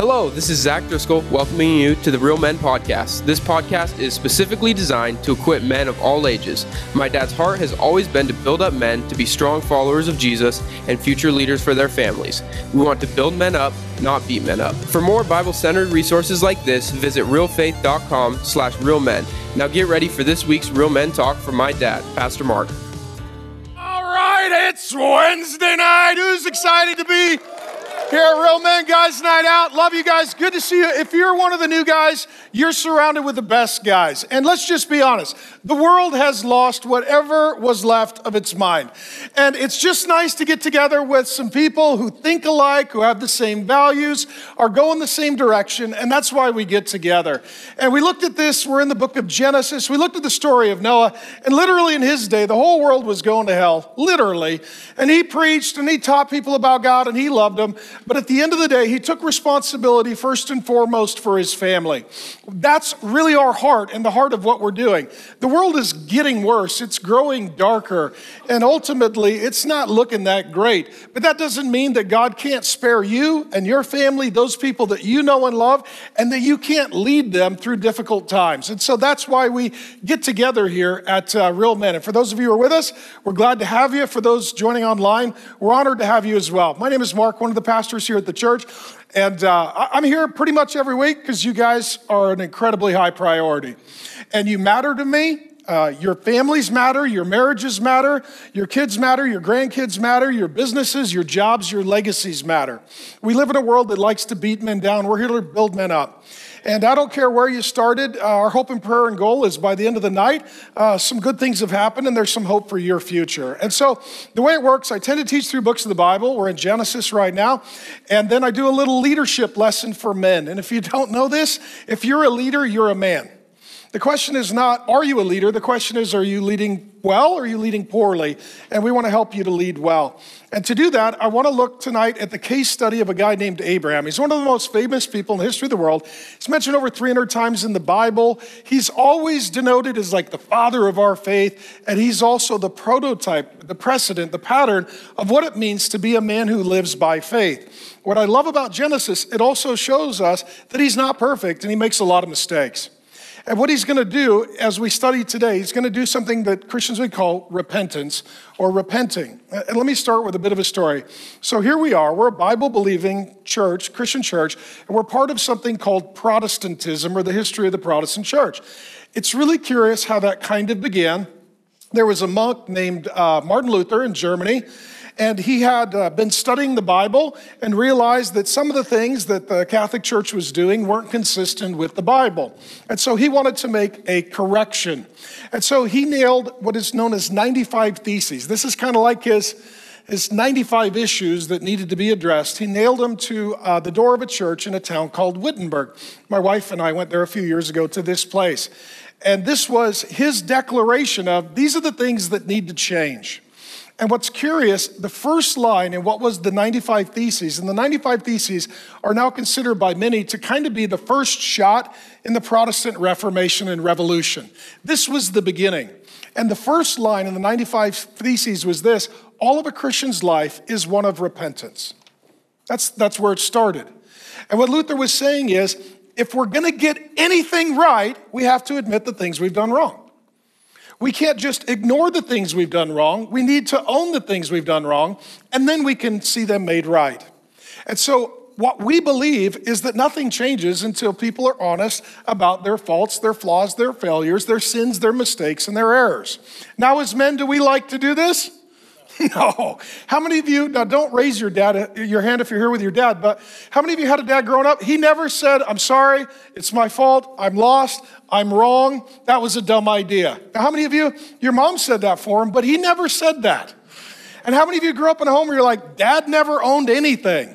Hello, this is Zach Driscoll welcoming you to the Real Men Podcast. This podcast is specifically designed to equip men of all ages. My dad's heart has always been to build up men to be strong followers of Jesus and future leaders for their families. We want to build men up, not beat men up. For more Bible-centered resources like this, visit realfaith.com slash realmen. Now get ready for this week's Real Men Talk from my dad, Pastor Mark. All right, it's Wednesday night. Who's excited to be here at Real Men Guys Night Out. Love you guys. Good to see you. If you're one of the new guys, you're surrounded with the best guys. And let's just be honest the world has lost whatever was left of its mind. And it's just nice to get together with some people who think alike, who have the same values, are going the same direction. And that's why we get together. And we looked at this, we're in the book of Genesis. We looked at the story of Noah. And literally in his day, the whole world was going to hell, literally. And he preached and he taught people about God and he loved them. But at the end of the day, he took responsibility first and foremost for his family. That's really our heart and the heart of what we're doing. The world is getting worse, it's growing darker, and ultimately, it's not looking that great. But that doesn't mean that God can't spare you and your family, those people that you know and love, and that you can't lead them through difficult times. And so that's why we get together here at uh, Real Men. And for those of you who are with us, we're glad to have you. For those joining online, we're honored to have you as well. My name is Mark, one of the pastors here at the church. And uh, I'm here pretty much every week because you guys are an incredibly high priority. And you matter to me. Uh, your families matter, your marriages matter, your kids matter, your grandkids matter, your businesses, your jobs, your legacies matter. We live in a world that likes to beat men down. We're here to build men up. And I don't care where you started, uh, our hope and prayer and goal is by the end of the night, uh, some good things have happened and there's some hope for your future. And so the way it works, I tend to teach through books of the Bible. We're in Genesis right now. And then I do a little leadership lesson for men. And if you don't know this, if you're a leader, you're a man. The question is not, are you a leader? The question is, are you leading well or are you leading poorly? And we want to help you to lead well. And to do that, I want to look tonight at the case study of a guy named Abraham. He's one of the most famous people in the history of the world. He's mentioned over 300 times in the Bible. He's always denoted as like the father of our faith. And he's also the prototype, the precedent, the pattern of what it means to be a man who lives by faith. What I love about Genesis, it also shows us that he's not perfect and he makes a lot of mistakes. And what he's going to do as we study today, he's going to do something that Christians would call repentance or repenting. And let me start with a bit of a story. So here we are, we're a Bible believing church, Christian church, and we're part of something called Protestantism or the history of the Protestant church. It's really curious how that kind of began. There was a monk named uh, Martin Luther in Germany and he had uh, been studying the Bible and realized that some of the things that the Catholic Church was doing weren't consistent with the Bible. And so he wanted to make a correction. And so he nailed what is known as 95 Theses. This is kind of like his, his 95 issues that needed to be addressed. He nailed them to uh, the door of a church in a town called Wittenberg. My wife and I went there a few years ago to this place. And this was his declaration of these are the things that need to change. And what's curious, the first line in what was the 95 Theses, and the 95 Theses are now considered by many to kind of be the first shot in the Protestant Reformation and Revolution. This was the beginning. And the first line in the 95 Theses was this all of a Christian's life is one of repentance. That's, that's where it started. And what Luther was saying is if we're going to get anything right, we have to admit the things we've done wrong. We can't just ignore the things we've done wrong. We need to own the things we've done wrong, and then we can see them made right. And so, what we believe is that nothing changes until people are honest about their faults, their flaws, their failures, their sins, their mistakes, and their errors. Now, as men, do we like to do this? No. How many of you, now don't raise your dad, your hand if you're here with your dad, but how many of you had a dad growing up? He never said, I'm sorry, it's my fault, I'm lost, I'm wrong, that was a dumb idea. Now, how many of you, your mom said that for him, but he never said that? And how many of you grew up in a home where you're like, dad never owned anything?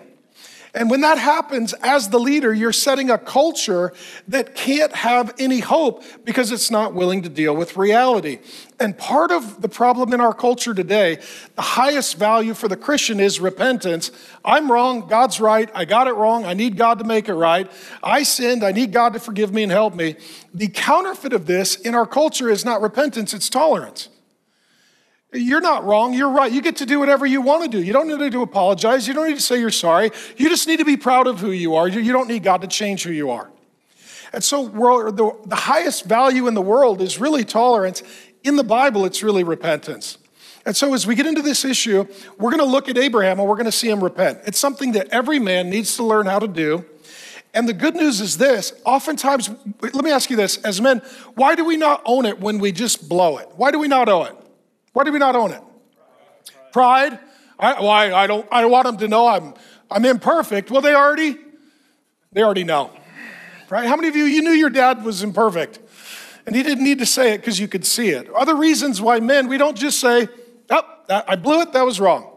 And when that happens, as the leader, you're setting a culture that can't have any hope because it's not willing to deal with reality. And part of the problem in our culture today, the highest value for the Christian is repentance. I'm wrong, God's right, I got it wrong, I need God to make it right. I sinned, I need God to forgive me and help me. The counterfeit of this in our culture is not repentance, it's tolerance. You're not wrong. You're right. You get to do whatever you want to do. You don't need to apologize. You don't need to say you're sorry. You just need to be proud of who you are. You don't need God to change who you are. And so, the, the highest value in the world is really tolerance. In the Bible, it's really repentance. And so, as we get into this issue, we're going to look at Abraham and we're going to see him repent. It's something that every man needs to learn how to do. And the good news is this oftentimes, let me ask you this as men, why do we not own it when we just blow it? Why do we not own it? Why do we not own it? Pride. I, why I don't. I want them to know I'm I'm imperfect. Well, they already they already know, right? How many of you you knew your dad was imperfect, and he didn't need to say it because you could see it? Other reasons why men we don't just say, "Oh, I blew it. That was wrong."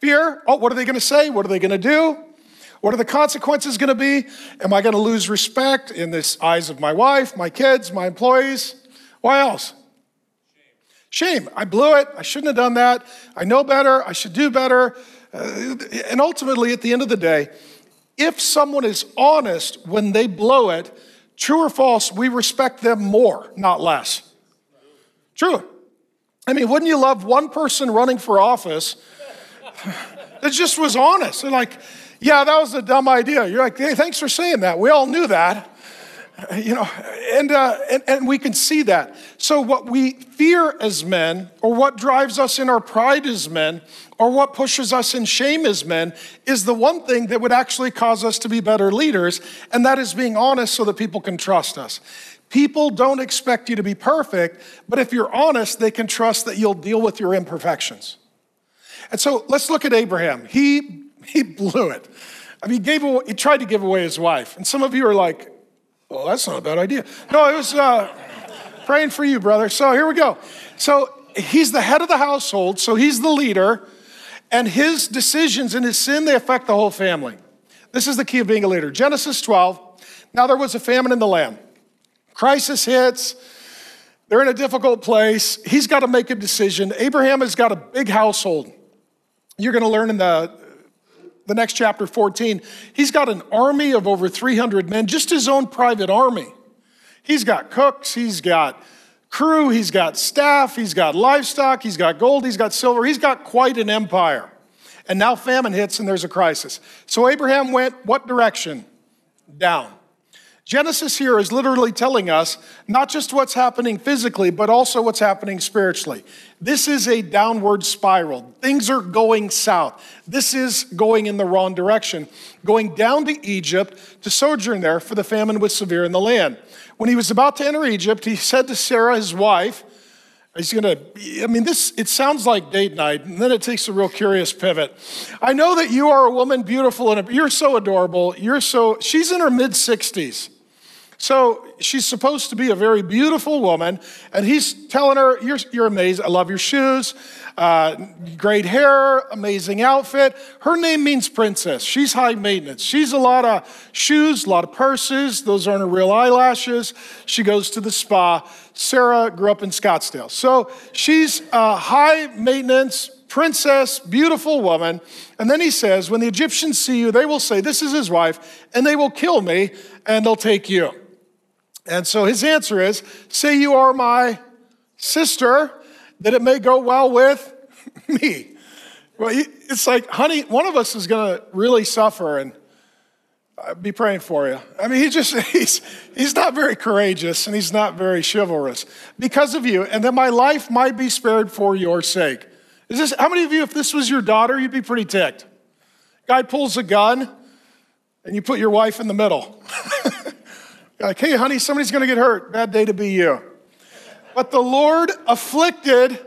Fear. Oh, what are they going to say? What are they going to do? What are the consequences going to be? Am I going to lose respect in the eyes of my wife, my kids, my employees? Why else? Shame. I blew it. I shouldn't have done that. I know better. I should do better. Uh, and ultimately, at the end of the day, if someone is honest when they blow it, true or false, we respect them more, not less. True. I mean, wouldn't you love one person running for office that just was honest? They're like, yeah, that was a dumb idea. You're like, hey, thanks for saying that. We all knew that you know, and, uh, and, and we can see that. So, what we fear as men, or what drives us in our pride as men, or what pushes us in shame as men, is the one thing that would actually cause us to be better leaders, and that is being honest so that people can trust us. People don't expect you to be perfect, but if you're honest, they can trust that you'll deal with your imperfections. And so let's look at Abraham. He, he blew it. I mean, he, gave away, he tried to give away his wife. And some of you are like, well, that's not a bad idea. No, it was uh, praying for you, brother. So here we go. So he's the head of the household, so he's the leader, and his decisions and his sin, they affect the whole family. This is the key of being a leader. Genesis 12. Now there was a famine in the land. Crisis hits. They're in a difficult place. He's got to make a decision. Abraham has got a big household. You're going to learn in the the next chapter 14, he's got an army of over 300 men, just his own private army. He's got cooks, he's got crew, he's got staff, he's got livestock, he's got gold, he's got silver, he's got quite an empire. And now famine hits and there's a crisis. So Abraham went what direction? Down. Genesis here is literally telling us not just what's happening physically, but also what's happening spiritually. This is a downward spiral. Things are going south. This is going in the wrong direction, going down to Egypt to sojourn there, for the famine was severe in the land. When he was about to enter Egypt, he said to Sarah, his wife, He's gonna, I mean, this, it sounds like date night, and then it takes a real curious pivot. I know that you are a woman beautiful and you're so adorable. You're so, she's in her mid 60s. So she's supposed to be a very beautiful woman, and he's telling her, You're, you're amazing. I love your shoes, uh, great hair, amazing outfit. Her name means princess. She's high maintenance. She's a lot of shoes, a lot of purses. Those aren't her real eyelashes. She goes to the spa. Sarah grew up in Scottsdale. So she's a high maintenance, princess, beautiful woman. And then he says, When the Egyptians see you, they will say, This is his wife, and they will kill me, and they'll take you. And so his answer is say you are my sister, that it may go well with me. Well, it's like, honey, one of us is going to really suffer and I'd uh, be praying for you. I mean, he just, he's, he's not very courageous and he's not very chivalrous because of you. And that my life might be spared for your sake. Is this, how many of you, if this was your daughter, you'd be pretty ticked? Guy pulls a gun and you put your wife in the middle. like, hey, honey, somebody's going to get hurt. Bad day to be you. But the Lord afflicted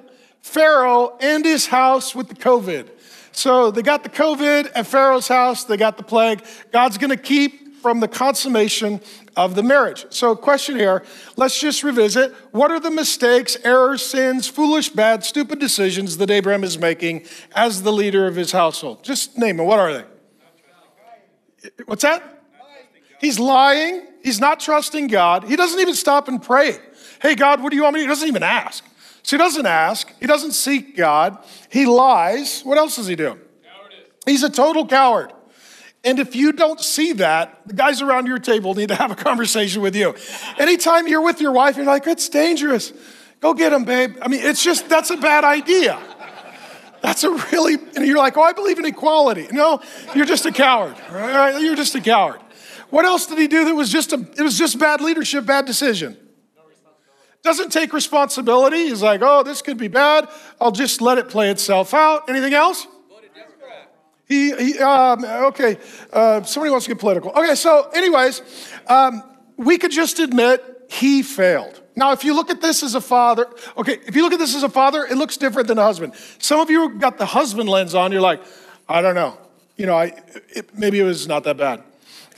Pharaoh and his house with the COVID. So they got the COVID at Pharaoh's house, they got the plague. God's going to keep from the consummation of the marriage. So, question here let's just revisit. What are the mistakes, errors, sins, foolish, bad, stupid decisions that Abraham is making as the leader of his household? Just name them. What are they? What's that? He's lying. He's not trusting God. He doesn't even stop and pray. Hey, God, what do you want me to do? He doesn't even ask. So he doesn't ask. He doesn't seek God. He lies. What else does he do? He's a total coward. And if you don't see that, the guys around your table need to have a conversation with you. Anytime you're with your wife, you're like, it's dangerous. Go get him, babe. I mean, it's just, that's a bad idea. That's a really, and you're like, oh, I believe in equality. No, you're just a coward. Right? You're just a coward. What else did he do that was just a, it was just bad leadership, bad decision? Doesn't take responsibility. He's like, oh, this could be bad. I'll just let it play itself out. Anything else? He, he um, okay, uh, somebody wants to get political. Okay, so, anyways, um, we could just admit he failed. Now, if you look at this as a father, okay, if you look at this as a father, it looks different than a husband. Some of you got the husband lens on, you're like, I don't know. You know, I, it, maybe it was not that bad.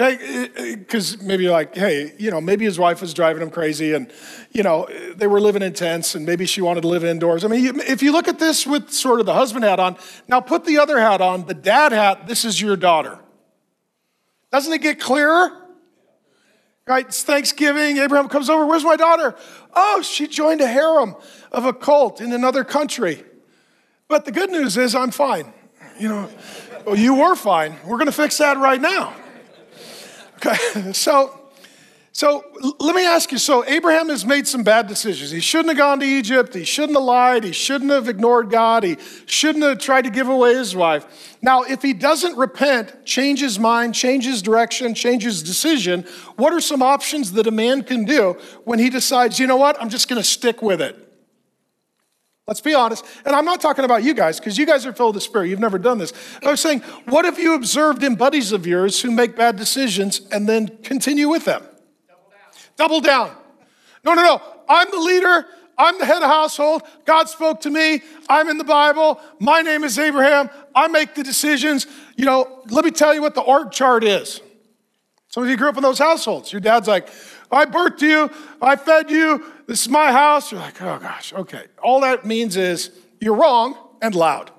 Because uh, uh, maybe you're like, hey, you know, maybe his wife was driving him crazy and, you know, they were living in tents and maybe she wanted to live indoors. I mean, if you look at this with sort of the husband hat on, now put the other hat on, the dad hat, this is your daughter. Doesn't it get clearer? Right, it's Thanksgiving. Abraham comes over. Where's my daughter? Oh, she joined a harem of a cult in another country. But the good news is I'm fine. You know, well, you were fine. We're going to fix that right now. Okay, so so let me ask you so Abraham has made some bad decisions. He shouldn't have gone to Egypt. He shouldn't have lied. He shouldn't have ignored God. He shouldn't have tried to give away his wife. Now, if he doesn't repent, change his mind, change his direction, change his decision, what are some options that a man can do when he decides, you know what, I'm just going to stick with it? Let's be honest. And I'm not talking about you guys because you guys are filled with the Spirit. You've never done this. I'm saying, what have you observed in buddies of yours who make bad decisions and then continue with them? Double down. Double down. No, no, no. I'm the leader. I'm the head of household. God spoke to me. I'm in the Bible. My name is Abraham. I make the decisions. You know, let me tell you what the org chart is. Some of you grew up in those households. Your dad's like, I birthed you. I fed you. This is my house. You're like, oh gosh, okay. All that means is you're wrong and loud.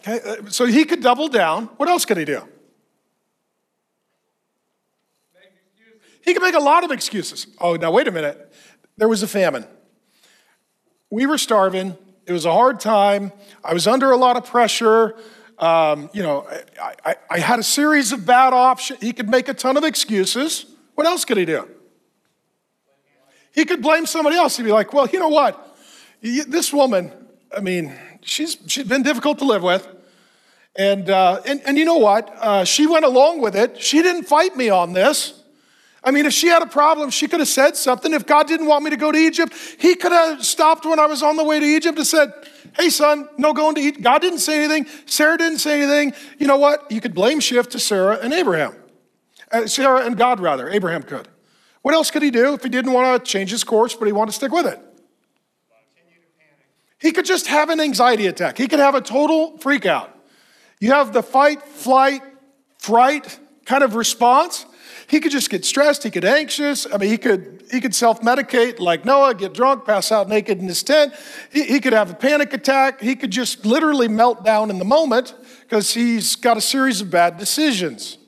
Okay, uh, so he could double down. What else could he do? He could make a lot of excuses. Oh, now wait a minute. There was a famine. We were starving. It was a hard time. I was under a lot of pressure. Um, you know, I, I, I had a series of bad options. He could make a ton of excuses. What else could he do? He could blame somebody else. He'd be like, well, you know what? This woman, I mean, she's, she's been difficult to live with. And, uh, and, and you know what? Uh, she went along with it. She didn't fight me on this. I mean, if she had a problem, she could have said something. If God didn't want me to go to Egypt, He could have stopped when I was on the way to Egypt and said, Hey, son, no going to Egypt. God didn't say anything. Sarah didn't say anything. You know what? You could blame shift to Sarah and Abraham. Uh, Sarah and God, rather. Abraham could. What else could he do if he didn't want to change his course, but he wanted to stick with it? He could just have an anxiety attack. He could have a total freak out. You have the fight, flight, fright kind of response. He could just get stressed, he could anxious. I mean, he could he could self-medicate like Noah, get drunk, pass out naked in his tent. He, he could have a panic attack. He could just literally melt down in the moment because he's got a series of bad decisions.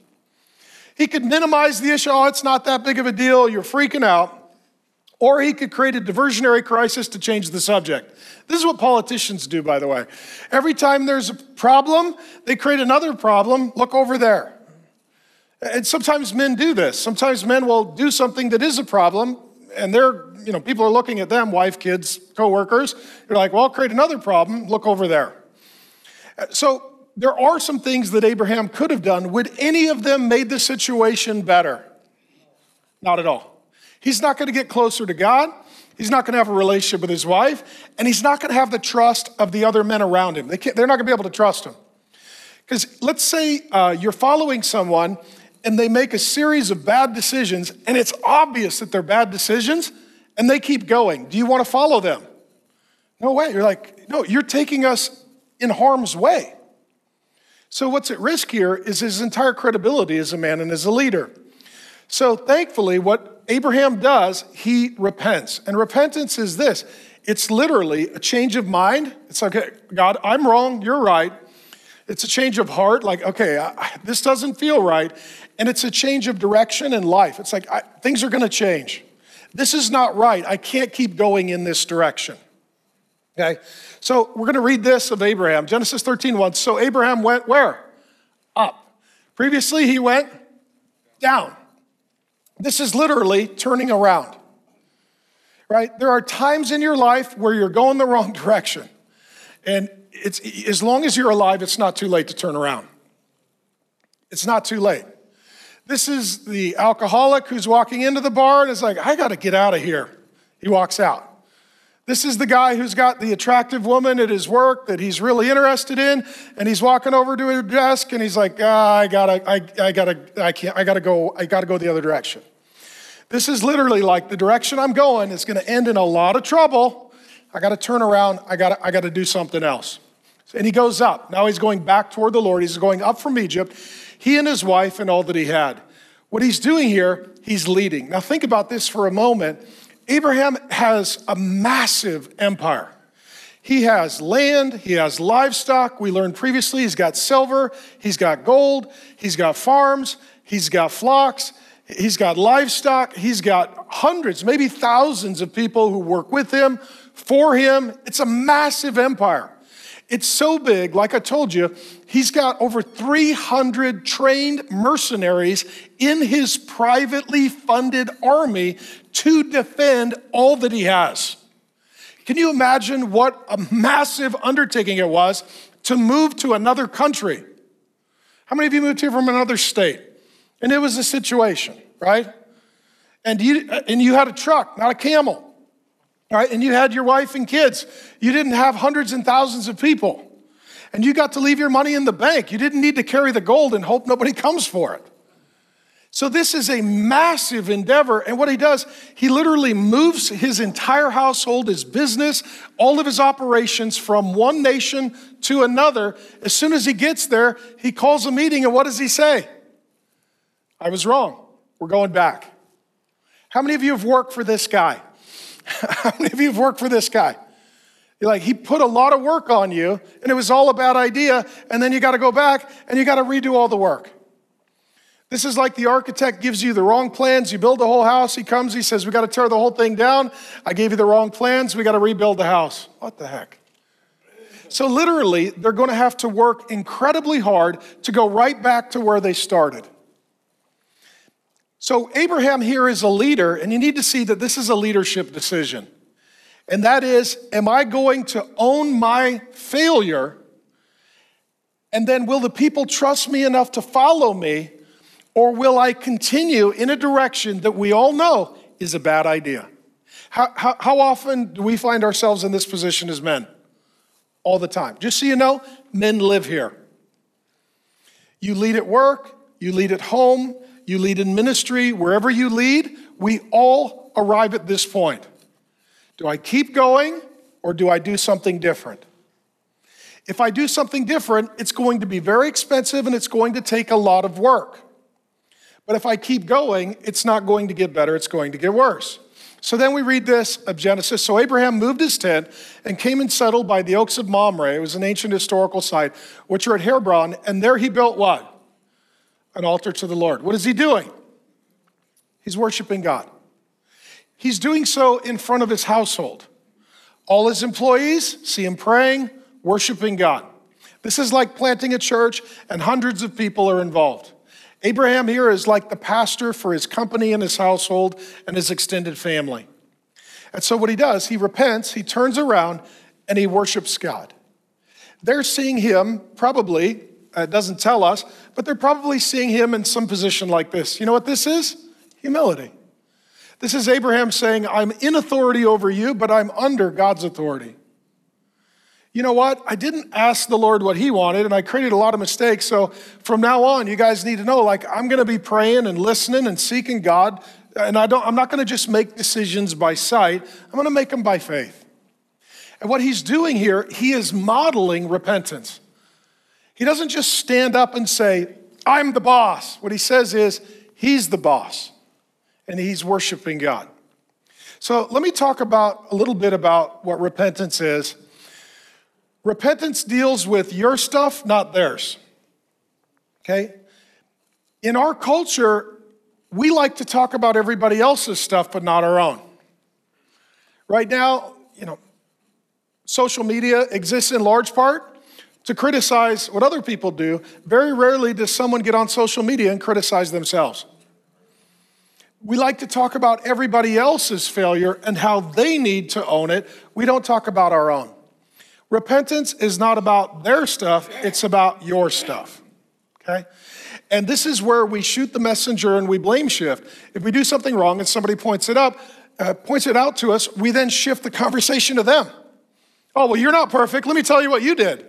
He could minimize the issue. Oh, it's not that big of a deal. You're freaking out. Or he could create a diversionary crisis to change the subject. This is what politicians do, by the way. Every time there's a problem, they create another problem. Look over there. And sometimes men do this. Sometimes men will do something that is a problem, and they're, you know, people are looking at them, wife, kids, coworkers. You're like, well, create another problem. Look over there. So there are some things that Abraham could have done. Would any of them made the situation better? Not at all. He's not going to get closer to God. He's not going to have a relationship with his wife, and he's not going to have the trust of the other men around him. They they're not going to be able to trust him. Because let's say uh, you're following someone and they make a series of bad decisions, and it's obvious that they're bad decisions, and they keep going. Do you want to follow them? No way. You're like, no, you're taking us in harm's way. So, what's at risk here is his entire credibility as a man and as a leader. So, thankfully, what Abraham does, he repents. And repentance is this it's literally a change of mind. It's like, God, I'm wrong, you're right. It's a change of heart, like, okay, I, this doesn't feel right. And it's a change of direction in life. It's like, I, things are gonna change. This is not right. I can't keep going in this direction. Okay? So we're gonna read this of Abraham Genesis 13 1. So Abraham went where? Up. Previously, he went down. This is literally turning around. right? There are times in your life where you're going the wrong direction. And it's, as long as you're alive, it's not too late to turn around. It's not too late. This is the alcoholic who's walking into the bar and is like, I got to get out of here. He walks out. This is the guy who's got the attractive woman at his work that he's really interested in, and he's walking over to his desk and he's like, ah, I gotta, I, I gotta, I can't, I gotta go, I gotta go the other direction. This is literally like the direction I'm going is gonna end in a lot of trouble. I gotta turn around, I gotta, I gotta do something else. And he goes up. Now he's going back toward the Lord. He's going up from Egypt, he and his wife and all that he had. What he's doing here, he's leading. Now think about this for a moment. Abraham has a massive empire. He has land, he has livestock. We learned previously he's got silver, he's got gold, he's got farms, he's got flocks, he's got livestock, he's got hundreds, maybe thousands of people who work with him, for him. It's a massive empire. It's so big, like I told you, he's got over 300 trained mercenaries in his privately funded army to defend all that he has. Can you imagine what a massive undertaking it was to move to another country? How many of you moved here from another state? And it was a situation, right? And you, and you had a truck, not a camel. Right, and you had your wife and kids. You didn't have hundreds and thousands of people. And you got to leave your money in the bank. You didn't need to carry the gold and hope nobody comes for it. So, this is a massive endeavor. And what he does, he literally moves his entire household, his business, all of his operations from one nation to another. As soon as he gets there, he calls a meeting, and what does he say? I was wrong. We're going back. How many of you have worked for this guy? How many of you have worked for this guy? You're like, he put a lot of work on you, and it was all a bad idea, and then you got to go back and you got to redo all the work. This is like the architect gives you the wrong plans. You build the whole house. He comes, he says, We got to tear the whole thing down. I gave you the wrong plans. We got to rebuild the house. What the heck? So, literally, they're going to have to work incredibly hard to go right back to where they started. So, Abraham here is a leader, and you need to see that this is a leadership decision. And that is, am I going to own my failure? And then will the people trust me enough to follow me? Or will I continue in a direction that we all know is a bad idea? How, how, how often do we find ourselves in this position as men? All the time. Just so you know, men live here. You lead at work, you lead at home, you lead in ministry, wherever you lead, we all arrive at this point. Do I keep going or do I do something different? If I do something different, it's going to be very expensive and it's going to take a lot of work. But if I keep going, it's not going to get better, it's going to get worse. So then we read this of Genesis. So Abraham moved his tent and came and settled by the oaks of Mamre. It was an ancient historical site, which are at Hebron. And there he built what? an altar to the Lord. What is he doing? He's worshiping God. He's doing so in front of his household. All his employees see him praying, worshiping God. This is like planting a church, and hundreds of people are involved. Abraham here is like the pastor for his company and his household and his extended family. And so, what he does, he repents, he turns around, and he worships God. They're seeing him probably uh, doesn't tell us, but they're probably seeing him in some position like this. You know what this is? Humility. This is Abraham saying, I'm in authority over you, but I'm under God's authority. You know what? I didn't ask the Lord what he wanted, and I created a lot of mistakes. So from now on, you guys need to know like, I'm going to be praying and listening and seeking God. And I don't, I'm not going to just make decisions by sight, I'm going to make them by faith. And what he's doing here, he is modeling repentance. He doesn't just stand up and say, I'm the boss. What he says is, He's the boss, and he's worshiping God. So let me talk about a little bit about what repentance is. Repentance deals with your stuff, not theirs. Okay? In our culture, we like to talk about everybody else's stuff, but not our own. Right now, you know, social media exists in large part to criticize what other people do. Very rarely does someone get on social media and criticize themselves. we like to talk about everybody else's failure and how they need to own it. We don't talk about our own. Repentance is not about their stuff, it's about your stuff. Okay? And this is where we shoot the messenger and we blame shift. If we do something wrong and somebody points it up, uh, points it out to us, we then shift the conversation to them. Oh, well, you're not perfect. Let me tell you what you did.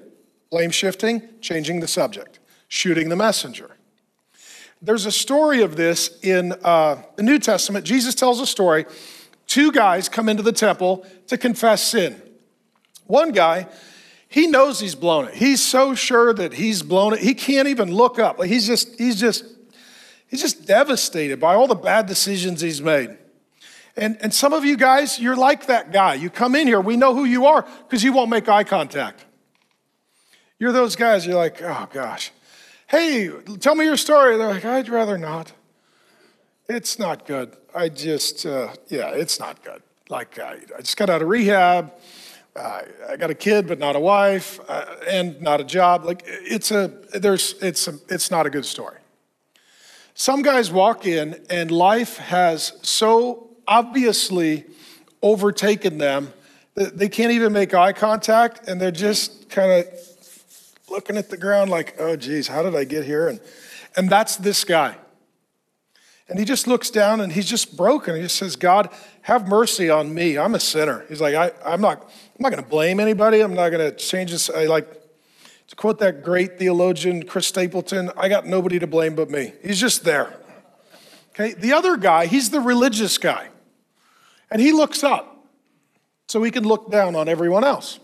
Blame shifting, changing the subject, shooting the messenger. There's a story of this in uh, the New Testament. Jesus tells a story. Two guys come into the temple to confess sin. One guy, he knows he's blown it. He's so sure that he's blown it. He can't even look up. He's just, he's just, he's just devastated by all the bad decisions he's made. And, and some of you guys, you're like that guy. You come in here, we know who you are because you won't make eye contact. You're those guys, you're like, oh gosh. Hey, tell me your story. They're like, I'd rather not. It's not good. I just, uh, yeah, it's not good. Like, I, I just got out of rehab. I got a kid, but not a wife, uh, and not a job. Like, it's a, there's, it's a, it's not a good story. Some guys walk in and life has so obviously overtaken them that they can't even make eye contact and they're just kind of looking at the ground like, oh, geez, how did I get here? And, and that's this guy. And he just looks down and he's just broken. He just says, God, have mercy on me. I'm a sinner. He's like, I, I'm not, I'm not going to blame anybody. I'm not going to change this. I like to quote that great theologian, Chris Stapleton, I got nobody to blame but me. He's just there. Okay. The other guy, he's the religious guy. And he looks up so he can look down on everyone else.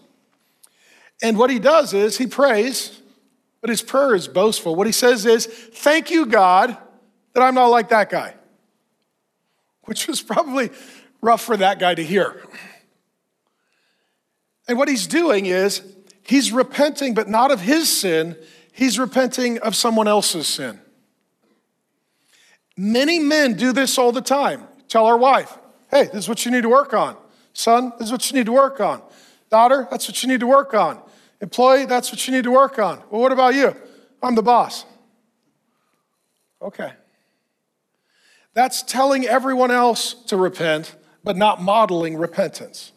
And what he does is he prays, but his prayer is boastful. What he says is, Thank you, God, that I'm not like that guy, which was probably rough for that guy to hear. And what he's doing is he's repenting, but not of his sin, he's repenting of someone else's sin. Many men do this all the time. Tell our wife, Hey, this is what you need to work on. Son, this is what you need to work on. Daughter, that's what you need to work on. Employee, that's what you need to work on. Well, what about you? I'm the boss. Okay. That's telling everyone else to repent, but not modeling repentance.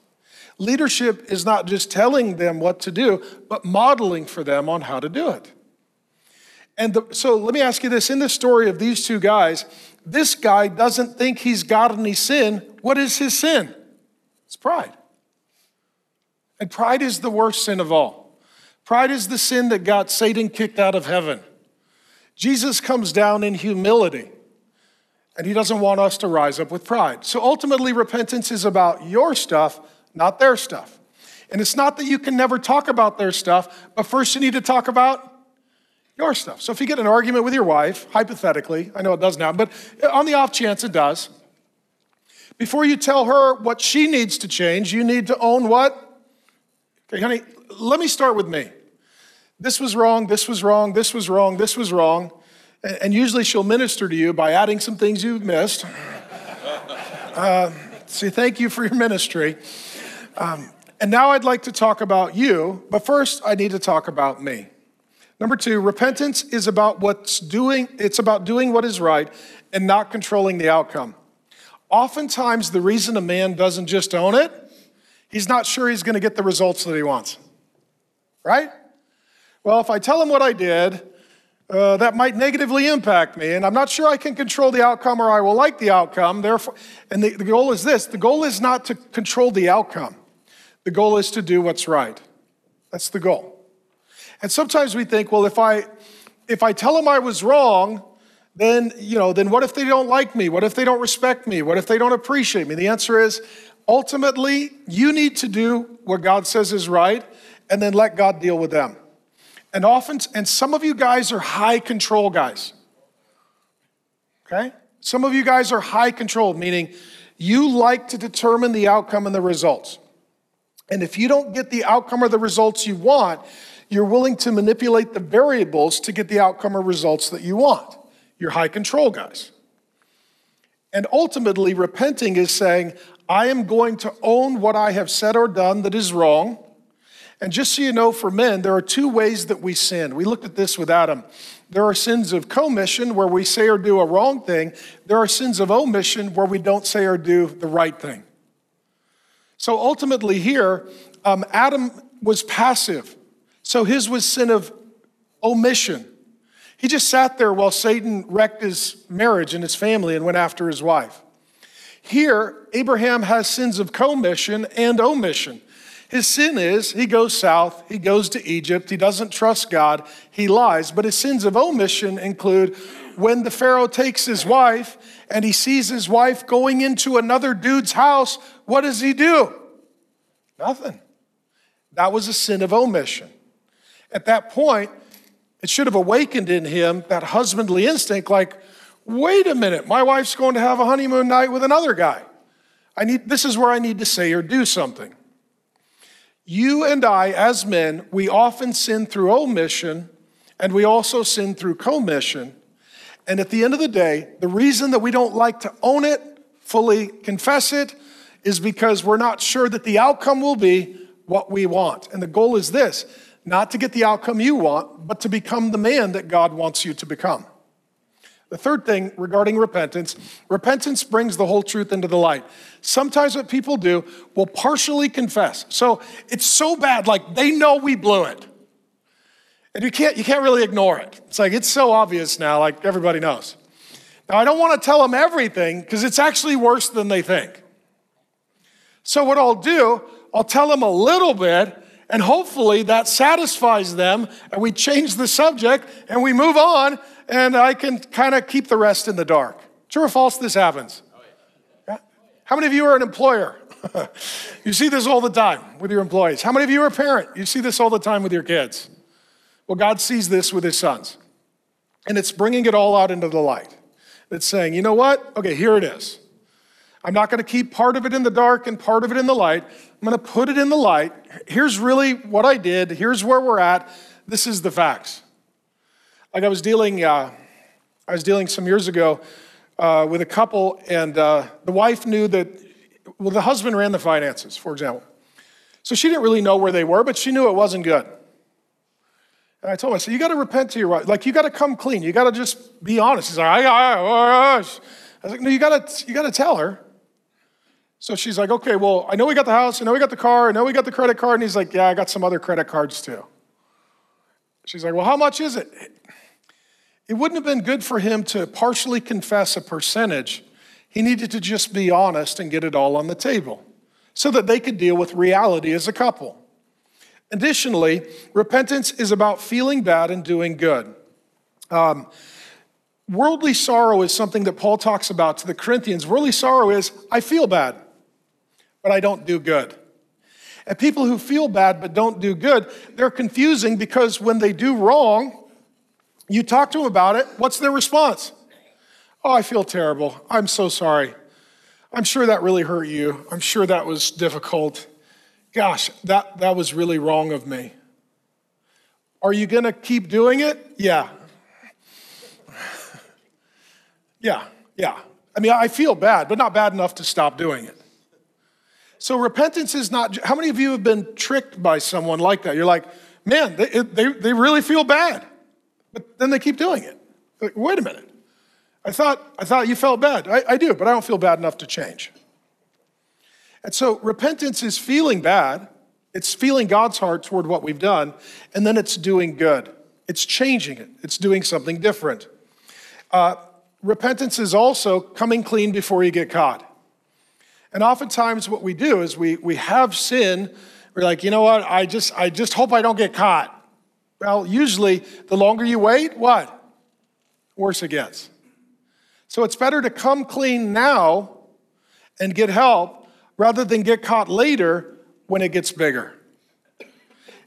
Leadership is not just telling them what to do, but modeling for them on how to do it. And the, so let me ask you this in the story of these two guys, this guy doesn't think he's got any sin. What is his sin? It's pride. And pride is the worst sin of all. Pride is the sin that got Satan kicked out of heaven. Jesus comes down in humility, and he doesn't want us to rise up with pride. So ultimately, repentance is about your stuff, not their stuff. And it's not that you can never talk about their stuff, but first you need to talk about your stuff. So if you get an argument with your wife, hypothetically, I know it doesn't happen, but on the off chance it does, before you tell her what she needs to change, you need to own what? Okay, honey, let me start with me. This was wrong, this was wrong, this was wrong, this was wrong. And usually she'll minister to you by adding some things you've missed. Uh, thank you for your ministry. Um, and now I'd like to talk about you, but first I need to talk about me. Number two, repentance is about what's doing, it's about doing what is right and not controlling the outcome. Oftentimes, the reason a man doesn't just own it, he's not sure he's going to get the results that he wants. Right? Well, if I tell him what I did, uh, that might negatively impact me, and I'm not sure I can control the outcome or I will like the outcome. Therefore, and the, the goal is this the goal is not to control the outcome, the goal is to do what's right. That's the goal. And sometimes we think, well, if I if I tell them I was wrong, then, you know, then what if they don't like me? What if they don't respect me? What if they don't appreciate me? The answer is ultimately, you need to do what God says is right and then let God deal with them. And often, and some of you guys are high control guys. Okay? Some of you guys are high control, meaning you like to determine the outcome and the results. And if you don't get the outcome or the results you want, you're willing to manipulate the variables to get the outcome or results that you want. You're high control guys. And ultimately, repenting is saying, I am going to own what I have said or done that is wrong, And just so you know, for men, there are two ways that we sin. We looked at this with Adam. There are sins of commission where we say or do a wrong thing. There are sins of omission where we don't say or do the right thing. So ultimately, here, um, Adam was passive. So his was sin of omission. He just sat there while Satan wrecked his marriage and his family and went after his wife. Here, Abraham has sins of commission and omission. His sin is he goes south, he goes to Egypt, he doesn't trust God, he lies. But his sins of omission include when the Pharaoh takes his wife and he sees his wife going into another dude's house, what does he do? Nothing. That was a sin of omission. At that point, it should have awakened in him that husbandly instinct like, wait a minute, my wife's going to have a honeymoon night with another guy. I need, this is where I need to say or do something. You and I, as men, we often sin through omission and we also sin through commission. And at the end of the day, the reason that we don't like to own it, fully confess it, is because we're not sure that the outcome will be what we want. And the goal is this not to get the outcome you want, but to become the man that God wants you to become. The third thing regarding repentance repentance brings the whole truth into the light. Sometimes what people do will partially confess. So it's so bad, like they know we blew it. And you can't, you can't really ignore it. It's like it's so obvious now, like everybody knows. Now, I don't want to tell them everything because it's actually worse than they think. So, what I'll do, I'll tell them a little bit and hopefully that satisfies them, and we change the subject and we move on, and I can kind of keep the rest in the dark. True or false, this happens? Oh, yeah? How many of you are an employer? you see this all the time with your employees. How many of you are a parent? You see this all the time with your kids. Well, God sees this with his sons, and it's bringing it all out into the light. It's saying, you know what? Okay, here it is. I'm not going to keep part of it in the dark and part of it in the light. I'm going to put it in the light. Here's really what I did. Here's where we're at. This is the facts. Like I was dealing, uh, I was dealing some years ago uh, with a couple, and uh, the wife knew that, well, the husband ran the finances, for example. So she didn't really know where they were, but she knew it wasn't good. And I told her, I said, you got to repent to your wife. Like, you got to come clean. You got to just be honest. He's like, I, I, I, I was like, no, you got to, you got to tell her. So she's like, okay, well, I know we got the house, I know we got the car, I know we got the credit card. And he's like, yeah, I got some other credit cards too. She's like, well, how much is it? It wouldn't have been good for him to partially confess a percentage. He needed to just be honest and get it all on the table so that they could deal with reality as a couple. Additionally, repentance is about feeling bad and doing good. Um, worldly sorrow is something that Paul talks about to the Corinthians. Worldly sorrow is, I feel bad but I don't do good. And people who feel bad but don't do good, they're confusing because when they do wrong, you talk to them about it, what's their response? Oh, I feel terrible. I'm so sorry. I'm sure that really hurt you. I'm sure that was difficult. Gosh, that, that was really wrong of me. Are you going to keep doing it? Yeah. yeah, yeah. I mean, I feel bad, but not bad enough to stop doing it. So repentance is not, how many of you have been tricked by someone like that? You're like, man, they, they, they really feel bad, but then they keep doing it. Like, wait a minute. I thought, I thought you felt bad. I, I do, but I don't feel bad enough to change. And so repentance is feeling bad. It's feeling God's heart toward what we've done, and then it's doing good. It's changing it. It's doing something different. Uh, repentance is also coming clean before you get caught. And oftentimes what we do is we, we have sin. We're like, you know what? I just, I just hope I don't get caught. Well, usually the longer you wait, what? Worse it gets. So it's better to come clean now and get help rather than get caught later when it gets bigger.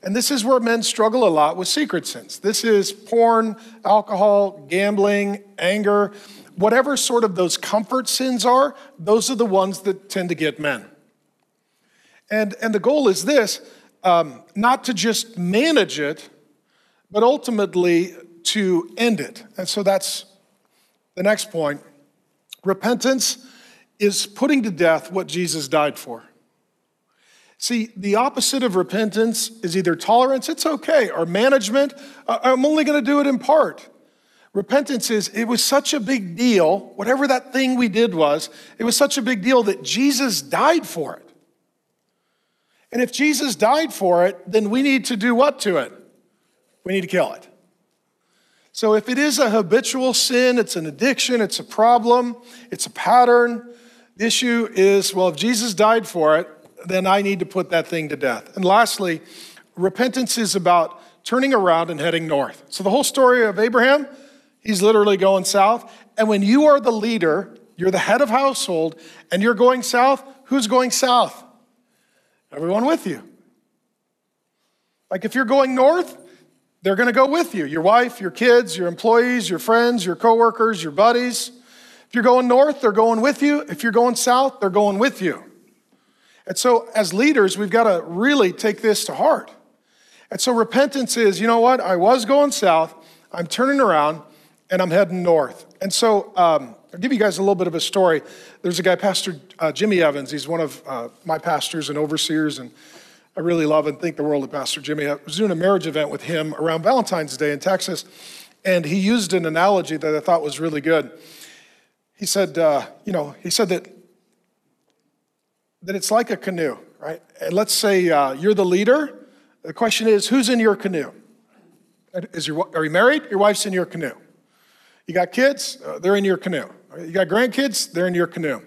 And this is where men struggle a lot with secret sins. This is porn, alcohol, gambling, anger whatever sort of those comfort sins are, those are the ones that tend to get men. And, and the goal is this um, not to just manage it, but ultimately to end it. And so that's the next point. Repentance is putting to death what Jesus died for. See, the opposite of repentance is either tolerance, it's okay, or management, I'm only going to do it in part. Repentance is, it was such a big deal, whatever that thing we did was, it was such a big deal that Jesus died for it. And if Jesus died for it, then we need to do what to it? We need to kill it. So if it is a habitual sin, it's an addiction, it's a problem, it's a pattern, the issue is well, if Jesus died for it, then I need to put that thing to death. And lastly, repentance is about turning around and heading north. So the whole story of Abraham, he's literally going south. And when you are the leader, you're the head of household, and you're going south, who's going south? Everyone with you. Like if you're going north, they're going to go with you. Your wife, your kids, your employees, your friends, your coworkers, your buddies. If you're going north, they're going with you. If you're going south, they're going with you. And so, as leaders, we've got to really take this to heart. And so, repentance is you know what? I was going south, I'm turning around, and I'm heading north. And so, um, I'll give you guys a little bit of a story. There's a guy, Pastor uh, Jimmy Evans. He's one of uh, my pastors and overseers, and I really love and think the world of Pastor Jimmy. I was doing a marriage event with him around Valentine's Day in Texas, and he used an analogy that I thought was really good. He said, uh, you know, he said that that it's like a canoe, right? And let's say uh, you're the leader. The question is, who's in your canoe? Is your, are you married? Your wife's in your canoe. You got kids? Uh, they're in your canoe. You got grandkids? They're in your canoe.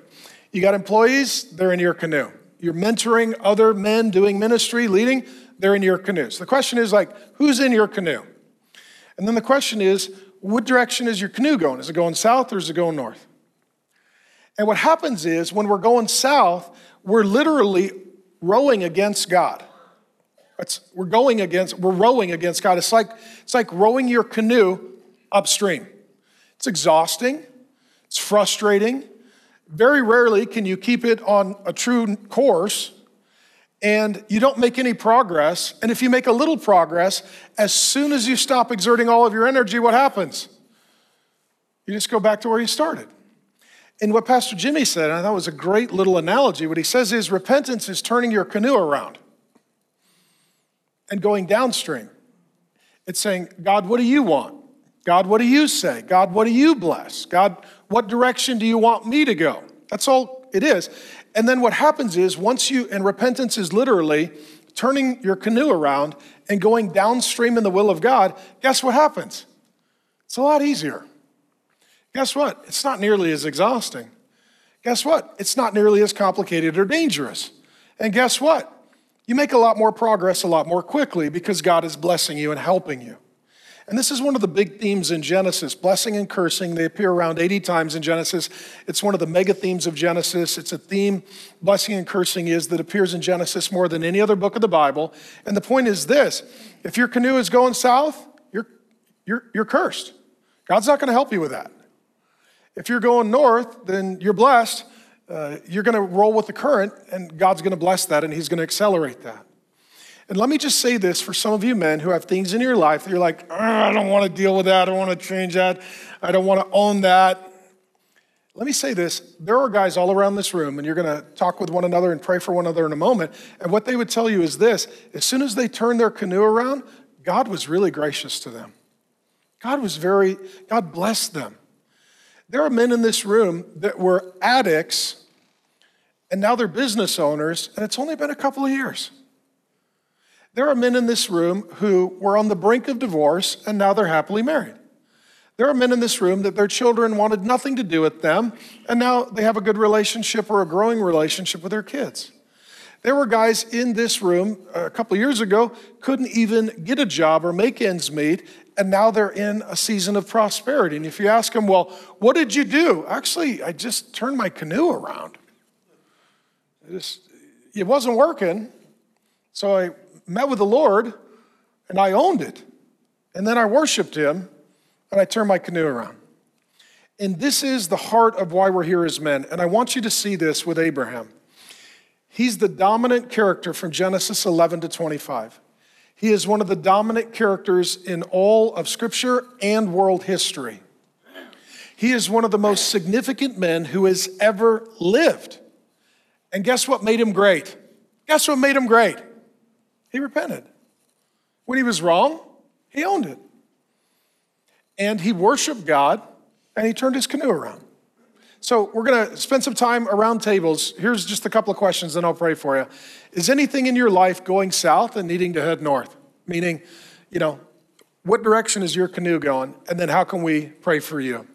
You got employees? They're in your canoe. You're mentoring other men doing ministry, leading? They're in your canoe. So the question is like, who's in your canoe? And then the question is, what direction is your canoe going? Is it going south or is it going north? And what happens is when we're going south, we're literally rowing against God. It's, we're going against, we're rowing against God. It's like, it's like rowing your canoe upstream. It's exhausting, it's frustrating. Very rarely can you keep it on a true course and you don't make any progress. And if you make a little progress, as soon as you stop exerting all of your energy, what happens? You just go back to where you started. And what Pastor Jimmy said, I thought was a great little analogy. What he says is repentance is turning your canoe around and going downstream. It's saying, God, what do you want? God, what do you say? God, what do you bless? God, what direction do you want me to go? That's all it is. And then what happens is once you, and repentance is literally turning your canoe around and going downstream in the will of God, guess what happens? It's a lot easier. Guess what? It's not nearly as exhausting. Guess what? It's not nearly as complicated or dangerous. And guess what? You make a lot more progress a lot more quickly because God is blessing you and helping you. And this is one of the big themes in Genesis blessing and cursing. They appear around 80 times in Genesis. It's one of the mega themes of Genesis. It's a theme, blessing and cursing is, that appears in Genesis more than any other book of the Bible. And the point is this if your canoe is going south, you're, you're, you're cursed. God's not going to help you with that. If you're going north, then you're blessed. Uh, you're going to roll with the current, and God's going to bless that, and He's going to accelerate that. And let me just say this for some of you men who have things in your life that you're like, I don't want to deal with that. I don't want to change that. I don't want to own that. Let me say this there are guys all around this room, and you're going to talk with one another and pray for one another in a moment. And what they would tell you is this as soon as they turned their canoe around, God was really gracious to them. God was very, God blessed them. There are men in this room that were addicts and now they're business owners, and it's only been a couple of years. There are men in this room who were on the brink of divorce and now they're happily married. There are men in this room that their children wanted nothing to do with them, and now they have a good relationship or a growing relationship with their kids. There were guys in this room uh, a couple years ago couldn't even get a job or make ends meet, and now they're in a season of prosperity. And if you ask them, well, what did you do? Actually, I just turned my canoe around. It, just, it wasn't working. So I met with the Lord and I owned it. And then I worshiped Him and I turned my canoe around. And this is the heart of why we're here as men. And I want you to see this with Abraham. He's the dominant character from Genesis 11 to 25. He is one of the dominant characters in all of Scripture and world history. He is one of the most significant men who has ever lived. And guess what made him great? Guess what made him great? He repented. When he was wrong, he owned it. And he worshiped God and he turned his canoe around. So we're going to spend some time around tables. Here's just a couple of questions, then I'll pray for you. Is anything in your life going south and needing to head north? Meaning, you know, what direction is your canoe going? And then how can we pray for you?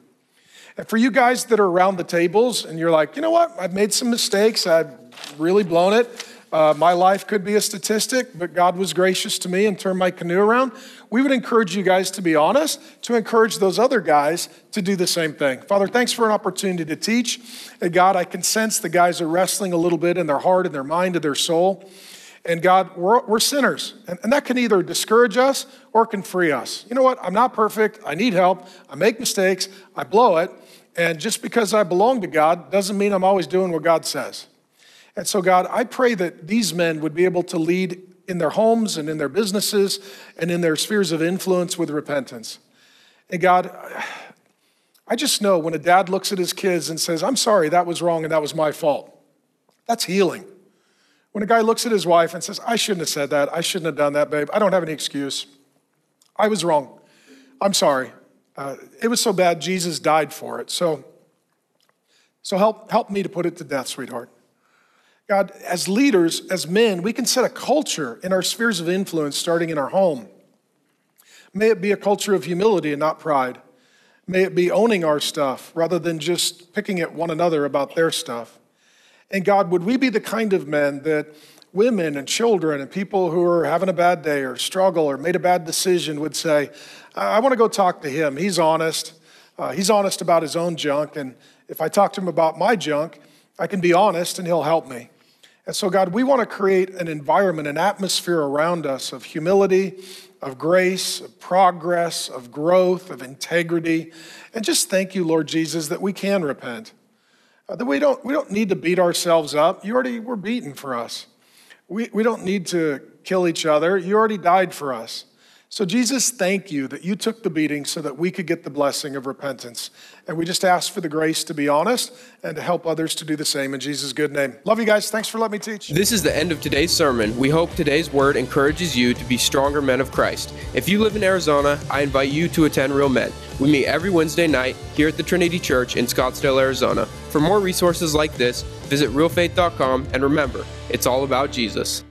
And for you guys that are around the tables and you're like, you know what, I've made some mistakes, I've really blown it. Uh, my life could be a statistic, but God was gracious to me and turned my canoe around. We would encourage you guys to be honest, to encourage those other guys to do the same thing. Father, thanks for an opportunity to teach. And God, I can sense the guys are wrestling a little bit in their heart, in their mind, in their soul. And God, we're, we're sinners. And, and that can either discourage us or can free us. You know what? I'm not perfect. I need help. I make mistakes. I blow it. And just because I belong to God doesn't mean I'm always doing what God says. And so, God, I pray that these men would be able to lead in their homes and in their businesses and in their spheres of influence with repentance. And God, I just know when a dad looks at his kids and says, I'm sorry, that was wrong and that was my fault, that's healing. When a guy looks at his wife and says, I shouldn't have said that, I shouldn't have done that, babe, I don't have any excuse. I was wrong. I'm sorry. Uh, it was so bad, Jesus died for it. So, so help, help me to put it to death, sweetheart. God, as leaders, as men, we can set a culture in our spheres of influence starting in our home. May it be a culture of humility and not pride. May it be owning our stuff rather than just picking at one another about their stuff. And God, would we be the kind of men that women and children and people who are having a bad day or struggle or made a bad decision would say, I want to go talk to him. He's honest. Uh, he's honest about his own junk. And if I talk to him about my junk, I can be honest and he'll help me. And so, God, we want to create an environment, an atmosphere around us of humility, of grace, of progress, of growth, of integrity. And just thank you, Lord Jesus, that we can repent. Uh, that we don't, we don't need to beat ourselves up. You already were beaten for us. We, we don't need to kill each other. You already died for us. So, Jesus, thank you that you took the beating so that we could get the blessing of repentance. And we just ask for the grace to be honest and to help others to do the same in Jesus' good name. Love you guys. Thanks for letting me teach. This is the end of today's sermon. We hope today's word encourages you to be stronger men of Christ. If you live in Arizona, I invite you to attend Real Men. We meet every Wednesday night here at the Trinity Church in Scottsdale, Arizona. For more resources like this, visit realfaith.com and remember, it's all about Jesus.